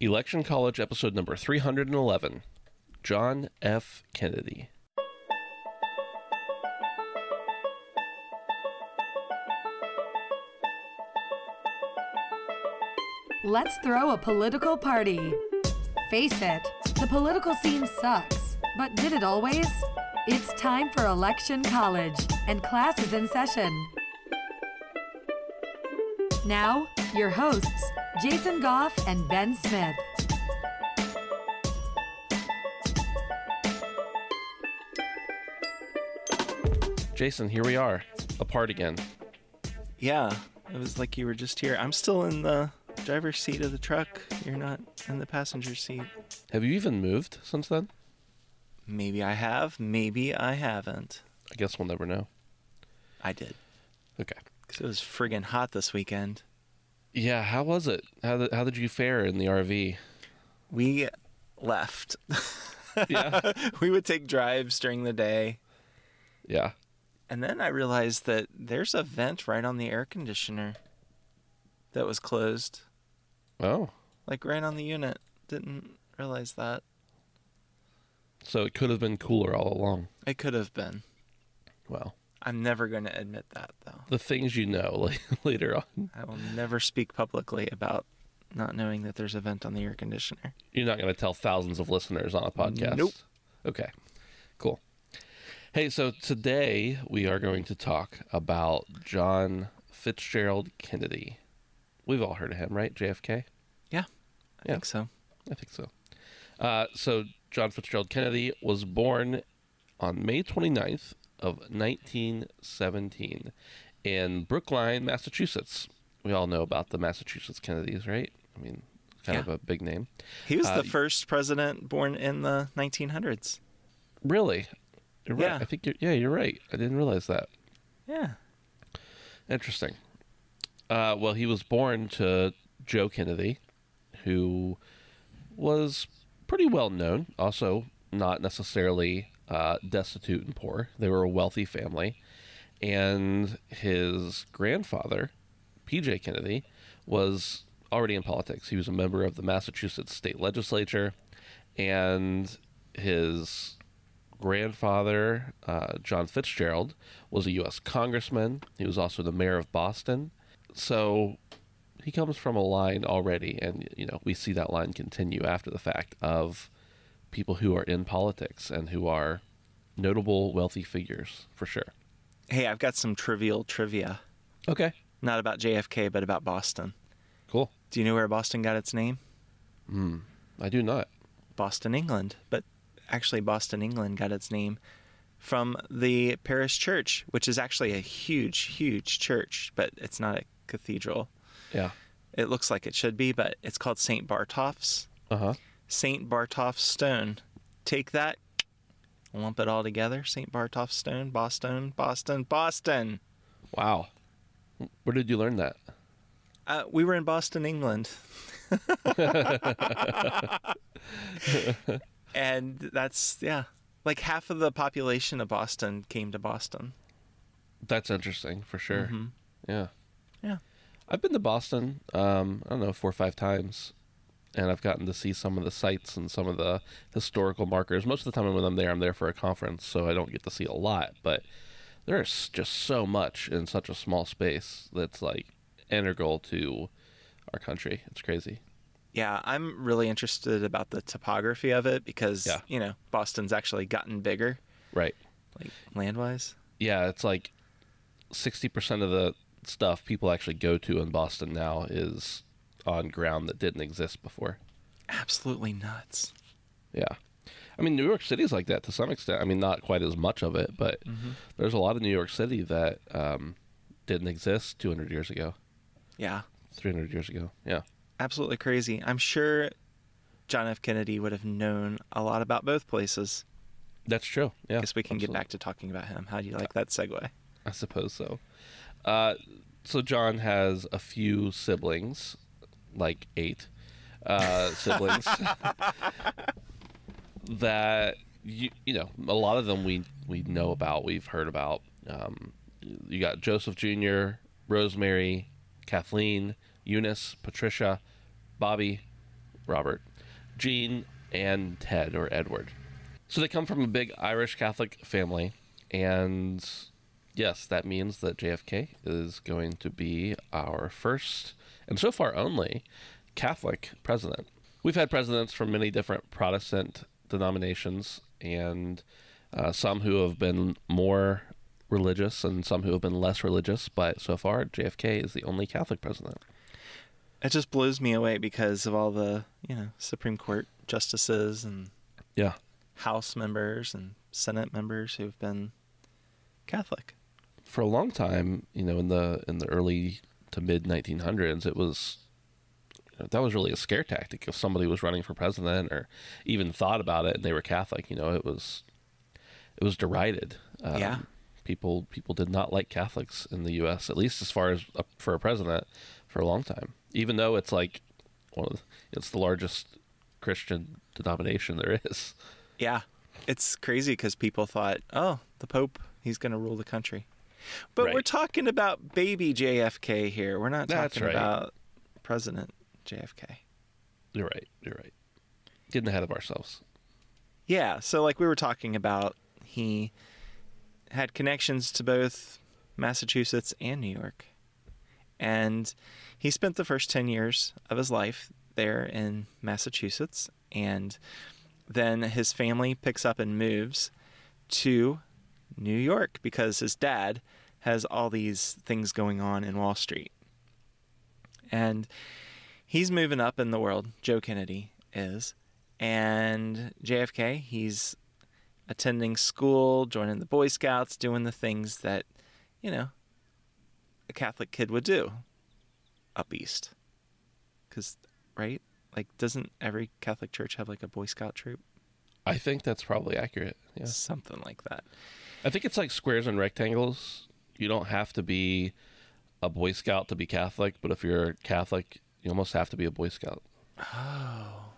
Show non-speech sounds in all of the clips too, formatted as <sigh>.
Election College, episode number 311 John F. Kennedy. Let's throw a political party. Face it, the political scene sucks, but did it always? It's time for Election College, and class is in session. Now, your hosts, Jason Goff and Ben Smith. Jason, here we are, apart again. Yeah, it was like you were just here. I'm still in the driver's seat of the truck. You're not in the passenger seat. Have you even moved since then? Maybe I have, maybe I haven't. I guess we'll never know. I did. Okay. 'Cause it was friggin' hot this weekend. Yeah, how was it? How did, how did you fare in the RV? We left. <laughs> Yeah. we would take drives during the day. Yeah. And then I realized that there's a vent right on the air conditioner that was closed, Oh, like right on the unit. Didn't realize that. so it could have been cooler all along. It could have been. Well, I'm never going to admit that, though. the things you know <laughs> like, later on. I will never speak publicly about not knowing that there's a vent on the air conditioner. You're not going to tell thousands of listeners on a podcast. Nope. Okay. Cool. Hey, so today we are going to talk about John Fitzgerald Kennedy. We've all heard of him, right? JFK? Yeah, I Yeah. think so. I think so. Uh, so John Fitzgerald Kennedy was born on May 29th of 1917 in Brookline, Massachusetts. We all know about the Massachusetts Kennedys, right? I mean, kind Yeah. of a big name. He was Uh, the first president born in the 1900s. Really? You're right. Yeah. I think you're, yeah, you're right. I didn't realize that. Yeah. Interesting. Uh, well, he was born to Joe Kennedy, who was pretty well known. Also, not necessarily uh, destitute and poor. They were a wealthy family, and his grandfather, P.J. Kennedy, was already in politics. He was a member of the Massachusetts state legislature, and his grandfather, uh, John Fitzgerald, was a U.S. congressman. He was also the mayor of Boston. So he comes from a line already, and you know we see that line continue after the fact of people who are in politics and who are notable wealthy figures for sure. Hey, I've got some trivial trivia. Okay, Not about JFK, but about Boston. cool. Do you know where Boston got its name? Hmm. I do not. Boston, England. But actually, Boston, England got its name from the parish church, which is actually a huge, huge church, but it's not a cathedral. Yeah. It looks like it should be, but it's called St. Botolph's. Uh huh. St. Botolph's Stone. Take that, lump it all together. St. Botolph's Stone, Boston, Boston, Boston. Wow. Where did you learn that? Uh, we were in Boston, England. <laughs> and that's, yeah, like half of the population of Boston came to Boston. That's interesting for sure. Mhm. Yeah. Yeah. I've been to Boston, um, I don't know, four or five times. And I've gotten to see some of the sites and some of the historical markers. Most of the time when I'm there, I'm there for a conference, so I don't get to see a lot. But there's just so much in such a small space that's like integral to our country. It's crazy. Yeah, I'm really interested about the topography of it because, Yeah. you know, Boston's actually gotten bigger, Right. like land wise. Yeah, it's like 60% of the stuff people actually go to in Boston now is on ground that didn't exist before. Absolutely nuts. Yeah. I mean, New York City's like that to some extent. I mean, not quite as much of it, but there's a lot of New York City that um, didn't exist 200 years ago, Yeah, 300 years ago. Yeah. absolutely crazy. I'm sure John F. Kennedy would have known a lot about both places. That's true. Yeah. I guess we can get back to talking about him. How do you like that segue? I suppose so. Uh, so John has a few siblings, like eight uh, siblings. <laughs> that you you know a lot of them we we know about, we've heard about. Um, you got Joseph Jr., Rosemary, Kathleen, Eunice, Patricia, Bobby, Robert, Jean, and Ted or Edward. So they come from a big Irish Catholic family, and yes, that means that JFK is going to be our first, and so far only, Catholic president. We've had presidents from many different Protestant denominations, and uh, some who have been more religious and some who have been less religious, but so far, JFK is the only Catholic president. It just blows me away because of all the, you know, Supreme Court justices and Yeah. House members and Senate members who've been Catholic. for a long time, you know, in the in the early to mid 1900s, it was that was really a scare tactic. If somebody was running for president or even thought about it and they were Catholic, you know, it was it was derided. Um, Yeah. people people did not like Catholics in the U.S. At least as far as uh, for a president for a long time. Even though it's like one of the, it's the largest Christian denomination there is. Yeah. It's crazy because people thought, oh, the Pope, he's going to rule the country. But we're talking about baby JFK here. We're not talking right. about President JFK. You're right. You're right. Getting ahead of ourselves. Yeah, so like we were talking about, he had connections to both Massachusetts and New York. And he spent the first 10 years of his life there in Massachusetts. And then his family picks up and moves to New York because his dad has all these things going on in Wall Street. And he's moving up in the world, Joe Kennedy is. And JFK, he's attending school, joining the Boy Scouts, doing the things that, you know, a Catholic kid would do up east. Because, right? Like, doesn't every Catholic church have like a Boy Scout troop? I think that's probably accurate. Yeah. Something like that. I think it's like squares and rectangles. You don't have to be a Boy Scout to be Catholic, but if you're Catholic, you almost have to be a Boy Scout. Oh.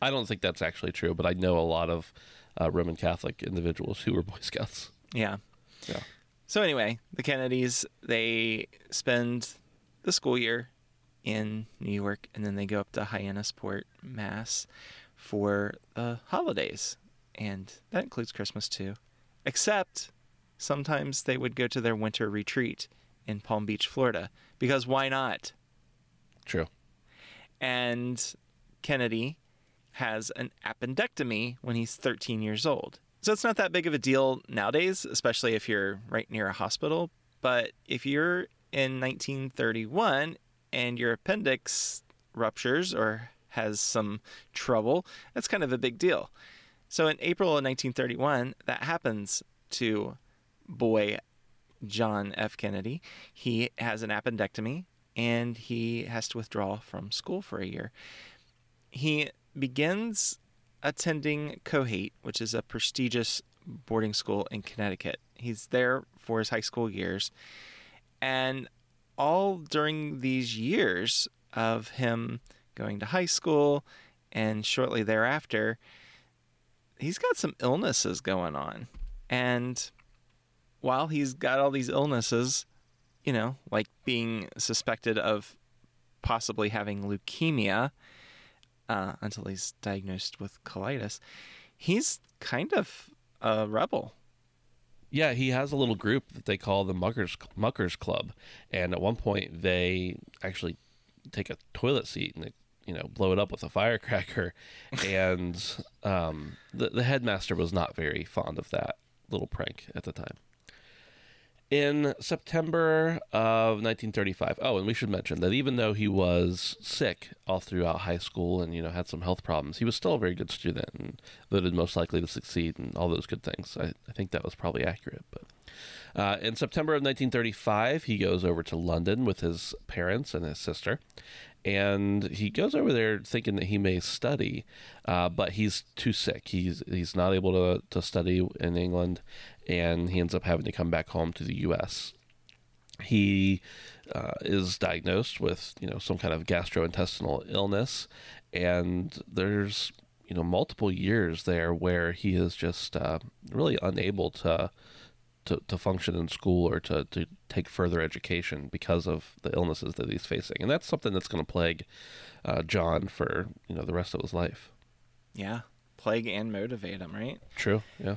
I don't think that's actually true, but I know a lot of uh, Roman Catholic individuals who were Boy Scouts. Yeah. Yeah. So anyway, the Kennedys they spend the school year in New York, and then they go up to Hyannisport, Mass, for the holidays, and that includes Christmas too. Except sometimes they would go to their winter retreat in Palm Beach, Florida, because why not? True. and Kennedy has an appendectomy when he's 13 years old. So it's not that big of a deal nowadays, especially if you're right near a hospital. But if you're in 1931 and your appendix ruptures or has some trouble, that's kind of a big deal. So in April of 1931, that happens to boy John F. Kennedy. He has an appendectomy and he has to withdraw from school for a year. He begins attending Choate, which is a prestigious boarding school in Connecticut. He's there for his high school years. And all during these years of him going to high school and shortly thereafter, he's got some illnesses going on. And while he's got all these illnesses, you know, like being suspected of possibly having leukemia uh, until he's diagnosed with colitis, he's kind of a rebel. Yeah, he has a little group that they call the Muckers Muckers Club, and at one point they actually take a toilet seat and they, you know blow it up with a firecracker, and um, the the headmaster was not very fond of that little prank at the time. In September of 1935, oh, and we should mention that even though he was sick all throughout high school and you know had some health problems, he was still a very good student and voted most likely to succeed and all those good things. I, I think that was probably accurate. But uh, in September of 1935, he goes over to London with his parents and his sister, and he goes over there thinking that he may study, uh, but he's too sick. He's he's not able to to study in England, and he ends up having to come back home to the U.S. He uh, is diagnosed with you know some kind of gastrointestinal illness, and there's you know multiple years there where he is just uh, really unable to to, to function in school or to, to take further education because of the illnesses that he's facing. And that's something that's going to plague uh, John for you know the rest of his life. Yeah. Plague and motivate him, right? True. Yeah.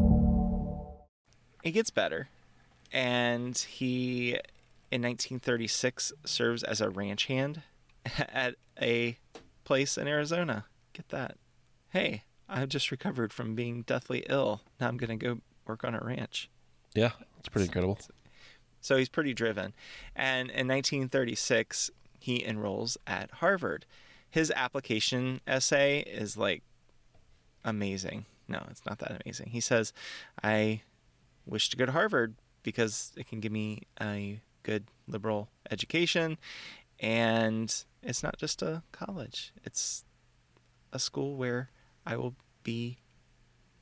It gets better. And he, in 1936, serves as a ranch hand <laughs> at a place in Arizona. Get that. Hey, I've just recovered from being deathly ill. Now I'm going to go work on a ranch. Yeah, it's pretty incredible. So he's pretty driven. And in 1936, he enrolls at Harvard. His application essay is like amazing. No, it's not that amazing. He says, I wish to go to Harvard because it can give me a good liberal education. And it's not just a college, it's a school where I will be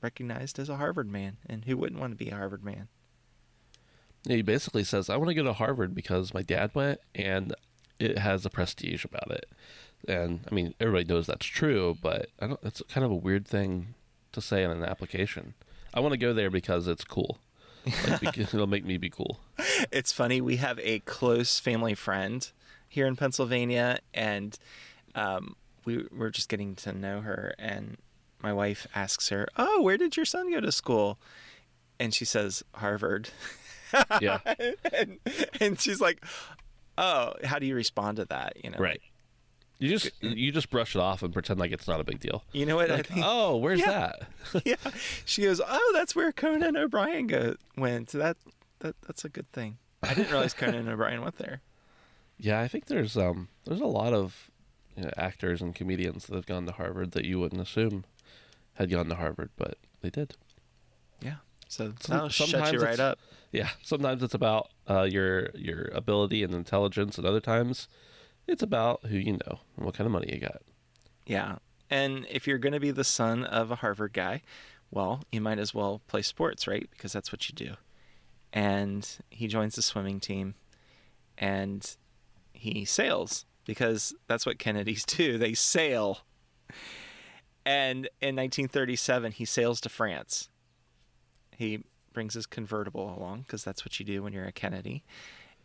recognized as a Harvard man. And who wouldn't want to be a Harvard man? He basically says, I want to go to Harvard because my dad went and it has a prestige about it. And I mean, everybody knows that's true, but I don't, it's kind of a weird thing to say in an application. I want to go there because it's cool. Like, <laughs> it'll make me be cool. it's funny. We have a close family friend here in Pennsylvania, and um, we we're just getting to know her. And my wife asks her, "Oh, where did your son go to school?" And she says, "Harvard." Yeah. <laughs> and, and she's like, "Oh, how do you respond to that?" You know, Right. You just you just brush it off and pretend like it's not a big deal. You know what I Like, think? oh, where's Yeah. that? <laughs> yeah. She goes, "Oh, that's where Conan O'Brien go went. That that that's a good thing." I didn't realize Conan <laughs> O'Brien went there. Yeah, I think there's um there's a lot of you know, actors and comedians that have gone to Harvard that you wouldn't assume had gone to Harvard, but they did. Yeah. So Some- sometimes you right it's- up. Yeah, sometimes it's about uh, your your ability and intelligence, and other times it's about who you know and what kind of money you got. Yeah. And if you're going to be the son of a Harvard guy, well, you might as well play sports, right? Because that's what you do. And he joins the swimming team and he sails because that's what Kennedys <laughs> do. They sail. And in 1937, he sails to France. He brings his convertible along because that's what you do when you're a Kennedy.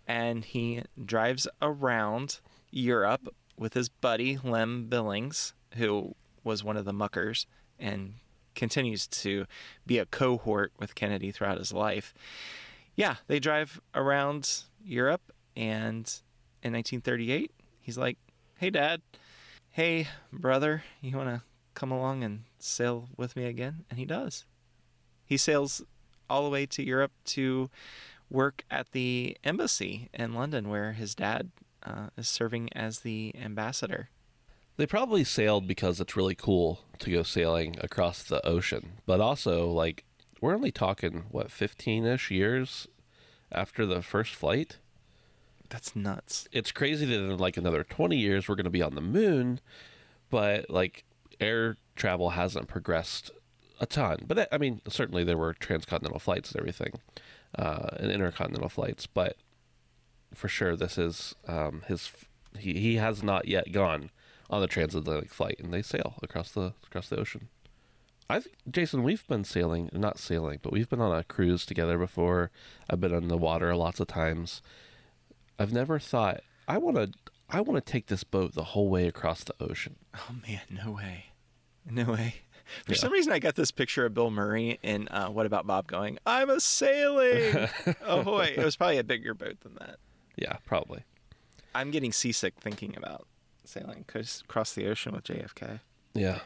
And he drives around Europe with his buddy Lem Billings, who was one of the muckers and continues to be a cohort with Kennedy throughout his life. Yeah, they drive around Europe, and in 1938, he's like, Hey, Dad. Hey, brother, you want to come along and sail with me again? And he does. He sails all the way to Europe to work at the embassy in London, where his dad uh, is serving as the ambassador. They probably sailed because it's really cool to go sailing across the ocean, but also like we're only talking what 15ish years after the first flight. That's nuts. It's crazy that in like another 20 years we're going to be on the moon, but like air travel hasn't progressed a ton. But I mean, certainly there were transcontinental flights and everything, uh, and intercontinental flights. But for sure, this is um, his. He he has not yet gone on the transatlantic flight, and they sail across the across the ocean. I think Jason, we've been sailing, not sailing, but we've been on a cruise together before. I've been on the water lots of times. I've never thought I want to. I want to take this boat the whole way across the ocean. <laughs> Oh man, no way, no way. For Yeah. some reason, I got this picture of Bill Murray in uh, What About Bob going, "I'm a sailing." <laughs> Ahoy! It was probably a bigger boat than that. Yeah, probably. I'm getting seasick thinking about sailing across the ocean with JFK. Yeah.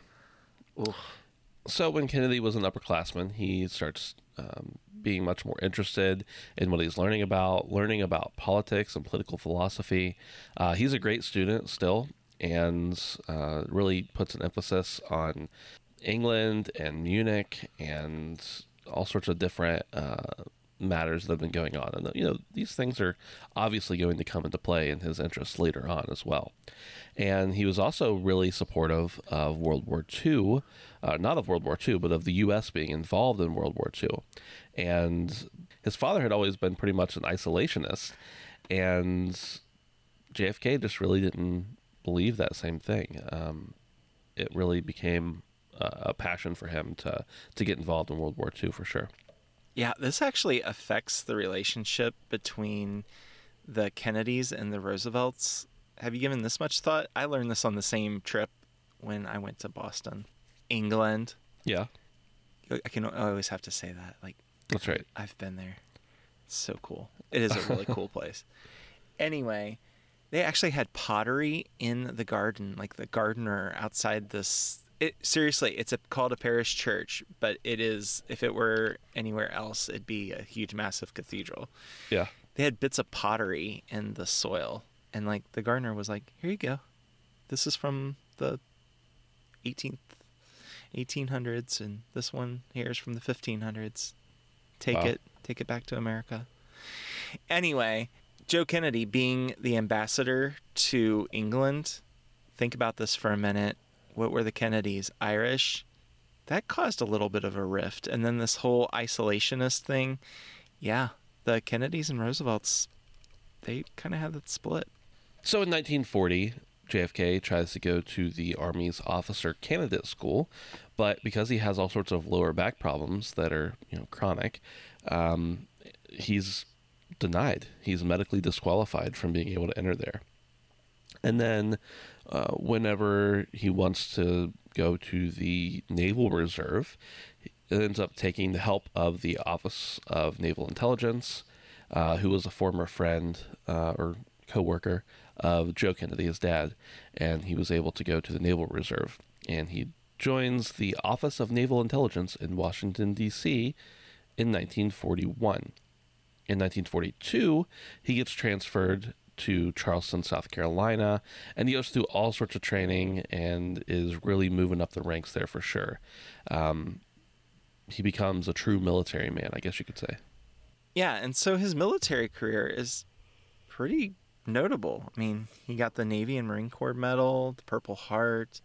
So when Kennedy was an upperclassman, he starts um, being much more interested in what he's learning about, learning about politics and political philosophy. Uh, he's a great student still, and uh, really puts an emphasis on England and Munich and all sorts of different uh, matters that have been going on. And you know, these things are obviously going to come into play in his interests later on as well. And he was also really supportive of World War II, uh, not of World War II, but of the U.S. being involved in World War II. And his father had always been pretty much an isolationist, and JFK just really didn't believe that same thing. Um, it really became a, a passion for him to to get involved in World War II for sure. Yeah, this actually affects the relationship between the Kennedys and the Roosevelts. Have you given this much thought? I learned this on the same trip when I went to Boston, England. Yeah, I can I always have to say that. Like that's right. I've been there. It's so cool. It is a really <laughs> cool place. Anyway, they actually had pottery in the garden, like the gardener outside this. It seriously, it's a, called a parish church, but it is. If it were anywhere else, it'd be a huge, massive cathedral. Yeah, They had bits of pottery in the soil, and like the gardener was like, "Here you go. This is from the 18th, 1800s, and this one here is from the 1500s. Take Wow. it, take it back to America." Anyway, Joe Kennedy being the ambassador to England, think about this for a minute. What were the Kennedys? Irish? That caused a little bit of a rift. And then this whole isolationist thing, yeah, the Kennedys and Roosevelts, they kind of had that split. So in 1940, JFK tries to go to the Army's officer candidate school, but because he has all sorts of lower back problems that are you know chronic, um, he's denied. He's medically disqualified from being able to enter there. And then, uh, whenever he wants to go to the Naval Reserve, he ends up taking the help of the Office of Naval Intelligence, uh, who was a former friend uh, or co-worker of Joe Kennedy, his dad, and he was able to go to the Naval Reserve, and he joins the Office of Naval Intelligence in Washington D.C. in 1941. In 1942, he gets transferred to Charleston, South Carolina, and he goes through all sorts of training and is really moving up the ranks there for sure. Um, he becomes a true military man, I guess you could say. Yeah, and so his military career is pretty notable. I mean, he got the Navy and Marine Corps Medal, the Purple Heart,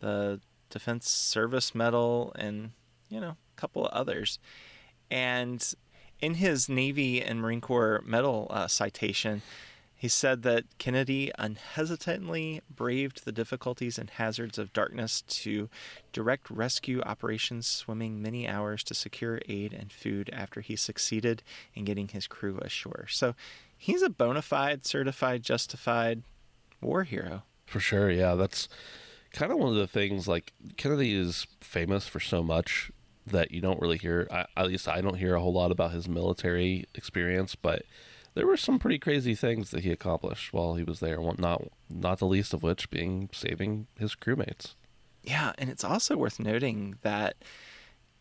the Defense Service Medal, and, you know, a couple of others. And in his Navy and Marine Corps Medal uh, citation, he said that Kennedy unhesitatingly braved the difficulties and hazards of darkness to direct rescue operations, swimming many hours to secure aid and food after he succeeded in getting his crew ashore. So he's a bona fide, certified, justified war hero. For sure, yeah. That's kind of one of the things. Like Kennedy is famous for so much that you don't really hear. I, at least I don't hear a whole lot about his military experience, but there were some pretty crazy things that he accomplished while he was there. Not not the least of which being saving his crewmates. Yeah, and it's also worth noting that,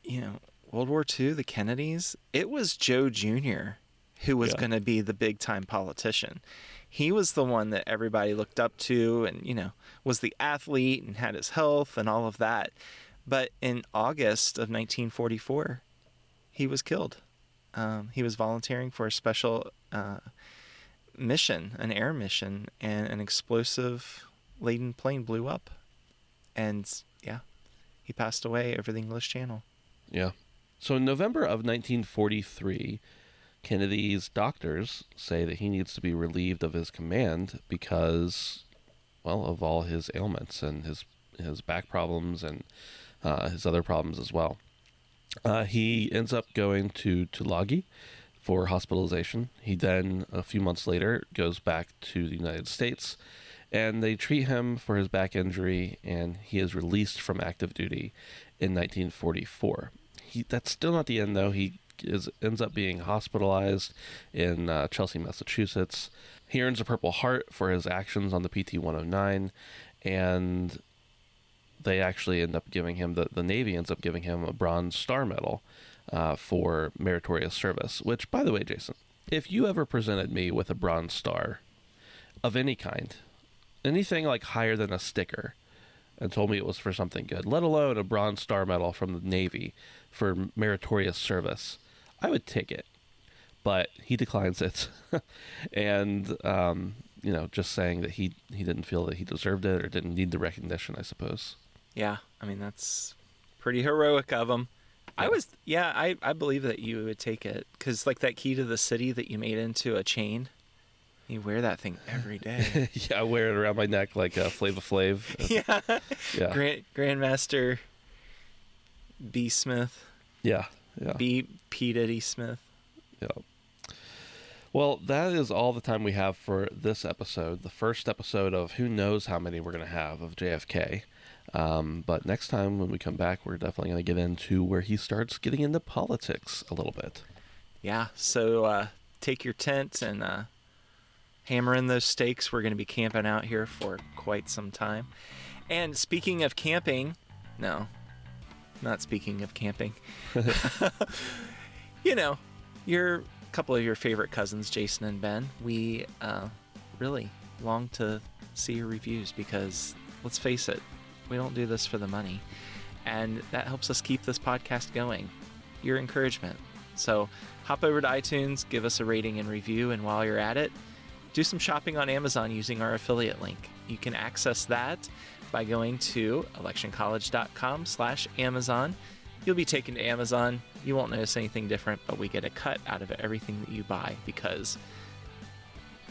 you know, World War II, the Kennedys, it was Joe Jr. who was Yeah. going to be the big time politician. He was the one that everybody looked up to and, you know, was the athlete and had his health and all of that. But in August of 1944, he was killed. Um, he was volunteering for a special uh, mission, an air mission, and an explosive laden plane blew up. And yeah, he passed away over the English Channel. Yeah. So in November of 1943, Kennedy's doctors say that he needs to be relieved of his command because, well, of all his ailments and his his back problems and uh, his other problems as well. Uh, he ends up going to Tulagi for hospitalization. He then, a few months later, goes back to the United States, and they treat him for his back injury, and he is released from active duty in 1944. He, that's still not the end, though. He is ends up being hospitalized in uh, Chelsea, Massachusetts, He earns a Purple Heart for his actions on the PT 109, and they actually end up giving him the, the Navy ends up giving him a Bronze Star Medal uh, for meritorious service. Which, by the way, Jason, if you ever presented me with a Bronze Star of any kind, anything like higher than a sticker, and told me it was for something good, let alone a Bronze Star Medal from the Navy for meritorious service, I would take it. But he declines it, <laughs> and um, you know, just saying that he he didn't feel that he deserved it or didn't need the recognition, I suppose. Yeah, I mean that's pretty heroic of him. I was, yeah, I, I believe that you would take it because like that key to the city that you made into a chain, you wear that thing every day. <laughs> yeah, I wear it around my neck like uh, a Flava Flav. <laughs> yeah, Yeah, Grand Grandmaster B Smith, yeah, yeah. B P Diddy Smith. Yeah. Well, that is all the time we have for this episode, the first episode of who knows how many we're going to have of JFK. Um, but next time when we come back, we're definitely going to get into where he starts getting into politics a little bit. Yeah, so uh, take your tent and uh, hammer in those stakes. We're going to be camping out here for quite some time. And speaking of camping, no, not speaking of camping. <laughs> <laughs> you know, your couple of your favorite cousins, Jason and Ben, we uh, really long to see your reviews because let's face it, we don't do this for the money. And that helps us keep this podcast going. Your encouragement. So hop over to iTunes, give us a rating and review, and while you're at it, do some shopping on Amazon using our affiliate link. You can access that by going to electioncollege.com slash Amazon. You'll be taken to Amazon. You won't notice anything different, but we get a cut out of everything that you buy because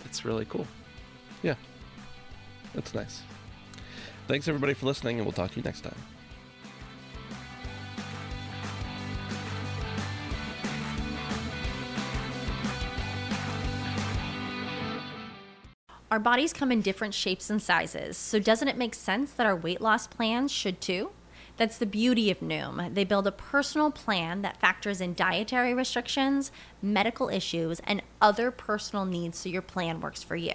it's really cool. Yeah, that's nice. Thanks everybody for listening, and we'll talk to you next time. Our bodies come in different shapes and sizes, so doesn't it make sense that our weight loss plans should too? That's the beauty of Noom. They build a personal plan that factors in dietary restrictions, medical issues, and other personal needs so your plan works for you.